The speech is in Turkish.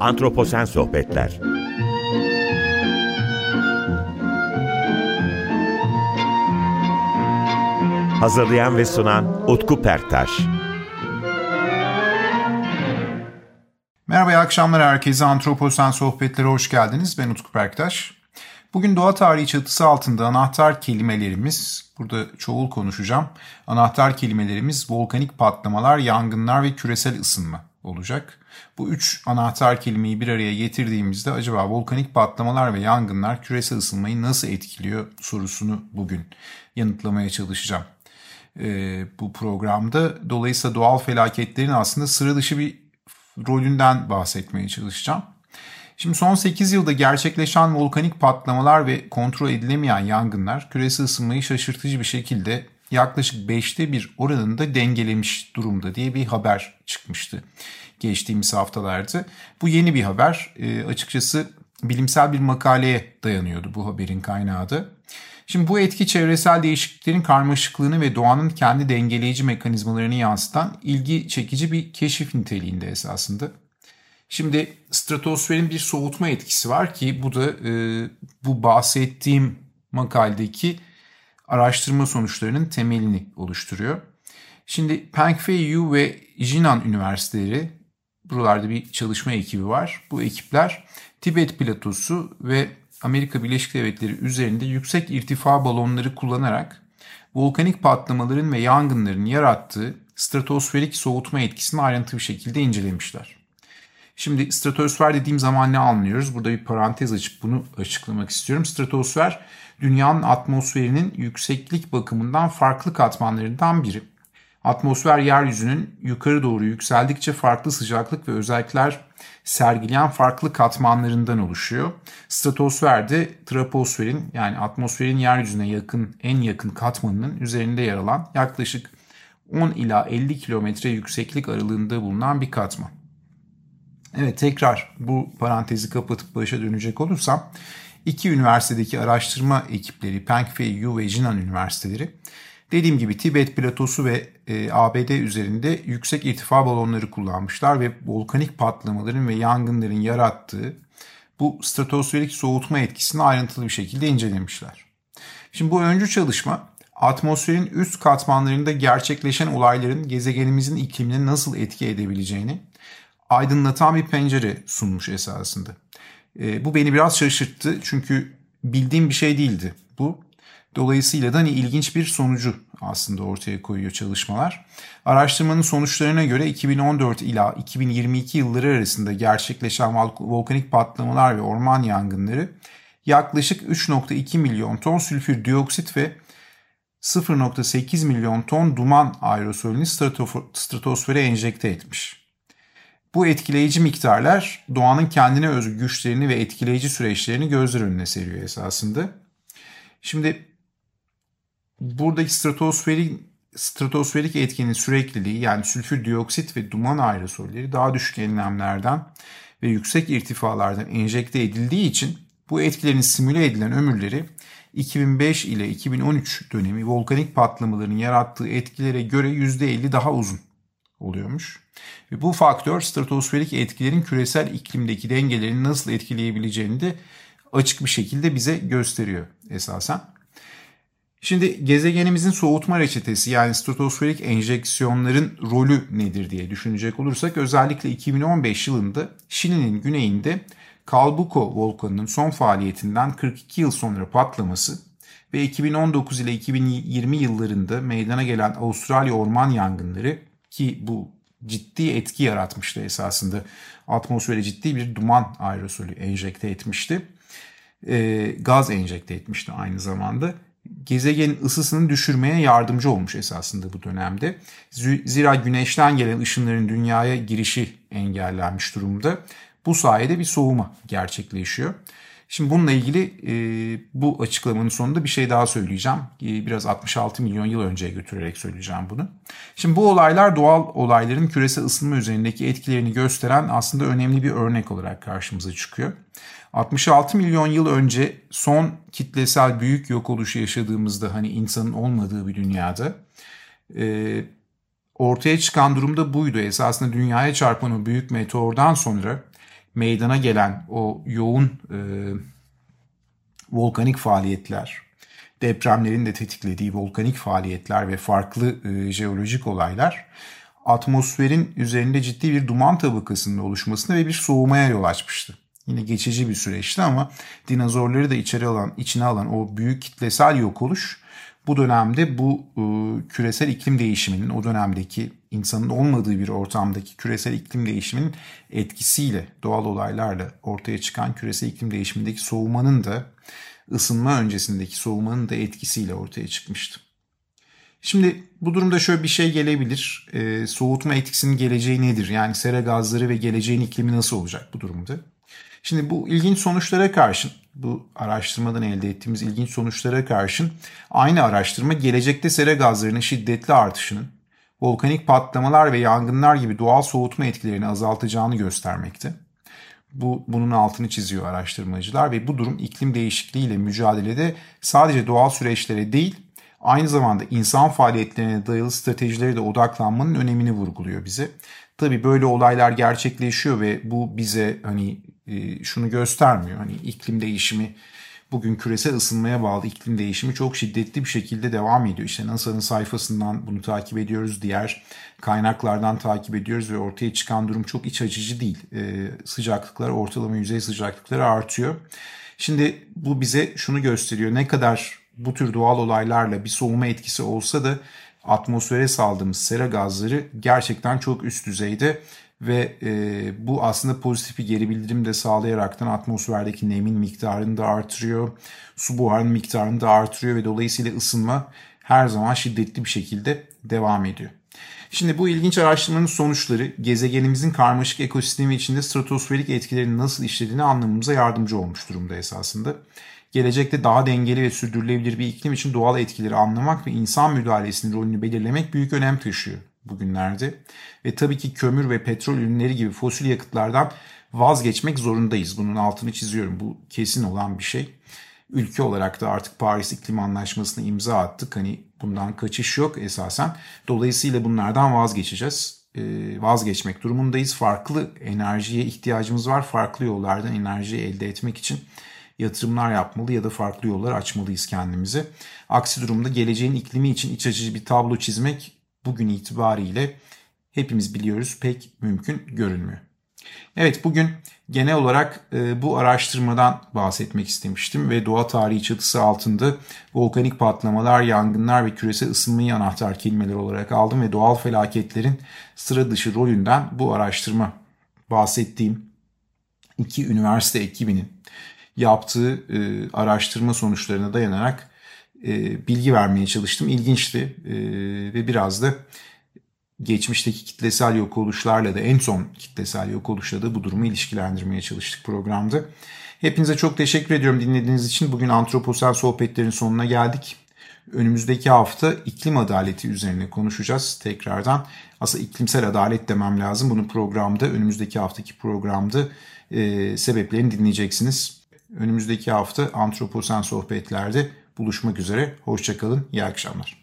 Antroposen Sohbetler Hazırlayan ve sunan Utku Perktaş Merhaba, iyi akşamlar herkese. Antroposen Sohbetlere hoş geldiniz. Ben Utku Perktaş. Bugün doğa tarihi çatısı altında anahtar kelimelerimiz, burada çoğul konuşacağım. Anahtar kelimelerimiz volkanik patlamalar, yangınlar ve küresel ısınma olacak. Bu üç anahtar kelimeyi bir araya getirdiğimizde acaba volkanik patlamalar ve yangınlar küresel ısınmayı nasıl etkiliyor sorusunu bugün yanıtlamaya çalışacağım. Ee, bu programda dolayısıyla doğal felaketlerin aslında sıra dışı bir rolünden bahsetmeye çalışacağım. Şimdi son 8 yılda gerçekleşen volkanik patlamalar ve kontrol edilemeyen yangınlar küresel ısınmayı şaşırtıcı bir şekilde yaklaşık 5'te bir oranında dengelemiş durumda diye bir haber çıkmıştı geçtiğimiz haftalarda. Bu yeni bir haber. E, açıkçası bilimsel bir makaleye dayanıyordu bu haberin kaynağı da. Şimdi bu etki çevresel değişikliklerin karmaşıklığını ve doğanın kendi dengeleyici mekanizmalarını yansıtan ilgi çekici bir keşif niteliğinde esasında. Şimdi stratosferin bir soğutma etkisi var ki bu da e, bu bahsettiğim makaledeki araştırma sonuçlarının temelini oluşturuyor. Şimdi Pengfei ve Jinan Üniversiteleri buralarda bir çalışma ekibi var. Bu ekipler Tibet platosu ve Amerika Birleşik Devletleri üzerinde yüksek irtifa balonları kullanarak volkanik patlamaların ve yangınların yarattığı stratosferik soğutma etkisini ayrıntılı bir şekilde incelemişler. Şimdi stratosfer dediğim zaman ne anlıyoruz? Burada bir parantez açıp bunu açıklamak istiyorum. Stratosfer dünyanın atmosferinin yükseklik bakımından farklı katmanlarından biri. Atmosfer yeryüzünün yukarı doğru yükseldikçe farklı sıcaklık ve özellikler sergileyen farklı katmanlarından oluşuyor. Stratosfer de troposferin yani atmosferin yeryüzüne yakın en yakın katmanının üzerinde yer alan yaklaşık 10 ila 50 kilometre yükseklik aralığında bulunan bir katman. Evet tekrar bu parantezi kapatıp başa dönecek olursam iki üniversitedeki araştırma ekipleri Pengfei U ve Jinan Üniversiteleri dediğim gibi Tibet platosu ve e, ABD üzerinde yüksek irtifa balonları kullanmışlar ve volkanik patlamaların ve yangınların yarattığı bu stratosferik soğutma etkisini ayrıntılı bir şekilde incelemişler. Şimdi bu öncü çalışma atmosferin üst katmanlarında gerçekleşen olayların gezegenimizin iklimine nasıl etki edebileceğini aydınlatan bir pencere sunmuş esasında. E, bu beni biraz şaşırttı çünkü bildiğim bir şey değildi bu. Dolayısıyla da hani ilginç bir sonucu aslında ortaya koyuyor çalışmalar. Araştırmanın sonuçlarına göre 2014 ila 2022 yılları arasında gerçekleşen volkanik patlamalar ve orman yangınları yaklaşık 3.2 milyon ton sülfür dioksit ve 0.8 milyon ton duman aerosolünü stratosfere enjekte etmiş. Bu etkileyici miktarlar doğanın kendine özgü güçlerini ve etkileyici süreçlerini gözler önüne seriyor esasında. Şimdi buradaki stratosferin stratosferik etkinin sürekliliği yani sülfür dioksit ve duman aerosolleri daha düşük enlemlerden ve yüksek irtifalardan enjekte edildiği için bu etkilerin simüle edilen ömürleri 2005 ile 2013 dönemi volkanik patlamaların yarattığı etkilere göre %50 daha uzun oluyormuş. Ve bu faktör stratosferik etkilerin küresel iklimdeki dengelerini nasıl etkileyebileceğini de açık bir şekilde bize gösteriyor esasen. Şimdi gezegenimizin soğutma reçetesi yani stratosferik enjeksiyonların rolü nedir diye düşünecek olursak özellikle 2015 yılında Şili'nin güneyinde Calbuco volkanının son faaliyetinden 42 yıl sonra patlaması ve 2019 ile 2020 yıllarında meydana gelen Avustralya orman yangınları ki bu ciddi etki yaratmıştı esasında. Atmosfere ciddi bir duman aerosolü enjekte etmişti. E, gaz enjekte etmişti aynı zamanda. Gezegenin ısısını düşürmeye yardımcı olmuş esasında bu dönemde. Zira güneşten gelen ışınların dünyaya girişi engellenmiş durumda. Bu sayede bir soğuma gerçekleşiyor. Şimdi bununla ilgili e, bu açıklamanın sonunda bir şey daha söyleyeceğim. E, biraz 66 milyon yıl önceye götürerek söyleyeceğim bunu. Şimdi bu olaylar doğal olayların küresel ısınma üzerindeki etkilerini gösteren aslında önemli bir örnek olarak karşımıza çıkıyor. 66 milyon yıl önce son kitlesel büyük yok oluşu yaşadığımızda hani insanın olmadığı bir dünyada e, ortaya çıkan durumda buydu. Esasında dünyaya çarpan o büyük meteordan sonra meydana gelen o yoğun e, volkanik faaliyetler, depremlerin de tetiklediği volkanik faaliyetler ve farklı e, jeolojik olaylar atmosferin üzerinde ciddi bir duman tabakasının oluşmasına ve bir soğumaya yol açmıştı. Yine geçici bir süreçti ama dinozorları da içeri alan, içine alan o büyük kitlesel yok oluş bu dönemde bu e, küresel iklim değişiminin o dönemdeki insanın olmadığı bir ortamdaki küresel iklim değişiminin etkisiyle doğal olaylarla ortaya çıkan küresel iklim değişimindeki soğumanın da ısınma öncesindeki soğumanın da etkisiyle ortaya çıkmıştı. Şimdi bu durumda şöyle bir şey gelebilir. E, soğutma etkisinin geleceği nedir? Yani sera gazları ve geleceğin iklimi nasıl olacak bu durumda? Şimdi bu ilginç sonuçlara karşın, bu araştırmadan elde ettiğimiz ilginç sonuçlara karşın aynı araştırma gelecekte sera gazlarının şiddetli artışının volkanik patlamalar ve yangınlar gibi doğal soğutma etkilerini azaltacağını göstermekte. Bu, bunun altını çiziyor araştırmacılar ve bu durum iklim değişikliğiyle mücadelede sadece doğal süreçlere değil, aynı zamanda insan faaliyetlerine dayalı stratejilere de odaklanmanın önemini vurguluyor bize. Tabi böyle olaylar gerçekleşiyor ve bu bize hani şunu göstermiyor. Hani iklim değişimi bugün küresel ısınmaya bağlı iklim değişimi çok şiddetli bir şekilde devam ediyor. İşte NASA'nın sayfasından bunu takip ediyoruz. Diğer kaynaklardan takip ediyoruz ve ortaya çıkan durum çok iç açıcı değil. Ee, sıcaklıklar, ortalama yüzey sıcaklıkları artıyor. Şimdi bu bize şunu gösteriyor. Ne kadar bu tür doğal olaylarla bir soğuma etkisi olsa da atmosfere saldığımız sera gazları gerçekten çok üst düzeyde ve e, bu aslında pozitif bir geri bildirim de sağlayaraktan atmosferdeki nemin miktarını da artırıyor. Su buharının miktarını da artırıyor ve dolayısıyla ısınma her zaman şiddetli bir şekilde devam ediyor. Şimdi bu ilginç araştırmanın sonuçları gezegenimizin karmaşık ekosistemi içinde stratosferik etkilerini nasıl işlediğini anlamamıza yardımcı olmuş durumda esasında. Gelecekte daha dengeli ve sürdürülebilir bir iklim için doğal etkileri anlamak ve insan müdahalesinin rolünü belirlemek büyük önem taşıyor bugünlerde. Ve tabii ki kömür ve petrol ürünleri gibi fosil yakıtlardan vazgeçmek zorundayız. Bunun altını çiziyorum. Bu kesin olan bir şey. Ülke olarak da artık Paris İklim Anlaşması'na imza attık. Hani bundan kaçış yok esasen. Dolayısıyla bunlardan vazgeçeceğiz. Ee, vazgeçmek durumundayız. Farklı enerjiye ihtiyacımız var. Farklı yollardan enerji elde etmek için yatırımlar yapmalı ya da farklı yollar açmalıyız kendimize. Aksi durumda geleceğin iklimi için iç açıcı bir tablo çizmek bugün itibariyle hepimiz biliyoruz pek mümkün görünmüyor. Evet bugün genel olarak e, bu araştırmadan bahsetmek istemiştim ve doğa tarihi çatısı altında volkanik patlamalar, yangınlar ve küresel ısınmayı anahtar kelimeler olarak aldım ve doğal felaketlerin sıra dışı rolünden bu araştırma bahsettiğim iki üniversite ekibinin yaptığı e, araştırma sonuçlarına dayanarak e, bilgi vermeye çalıştım. İlginçti e, ve biraz da geçmişteki kitlesel yok oluşlarla da en son kitlesel yok oluşla da bu durumu ilişkilendirmeye çalıştık programda. Hepinize çok teşekkür ediyorum dinlediğiniz için. Bugün antroposel sohbetlerin sonuna geldik. Önümüzdeki hafta iklim adaleti üzerine konuşacağız tekrardan. Aslında iklimsel adalet demem lazım. Bunu programda, önümüzdeki haftaki programda e, sebeplerini dinleyeceksiniz. Önümüzdeki hafta antroposen sohbetlerde buluşmak üzere. Hoşçakalın, iyi akşamlar.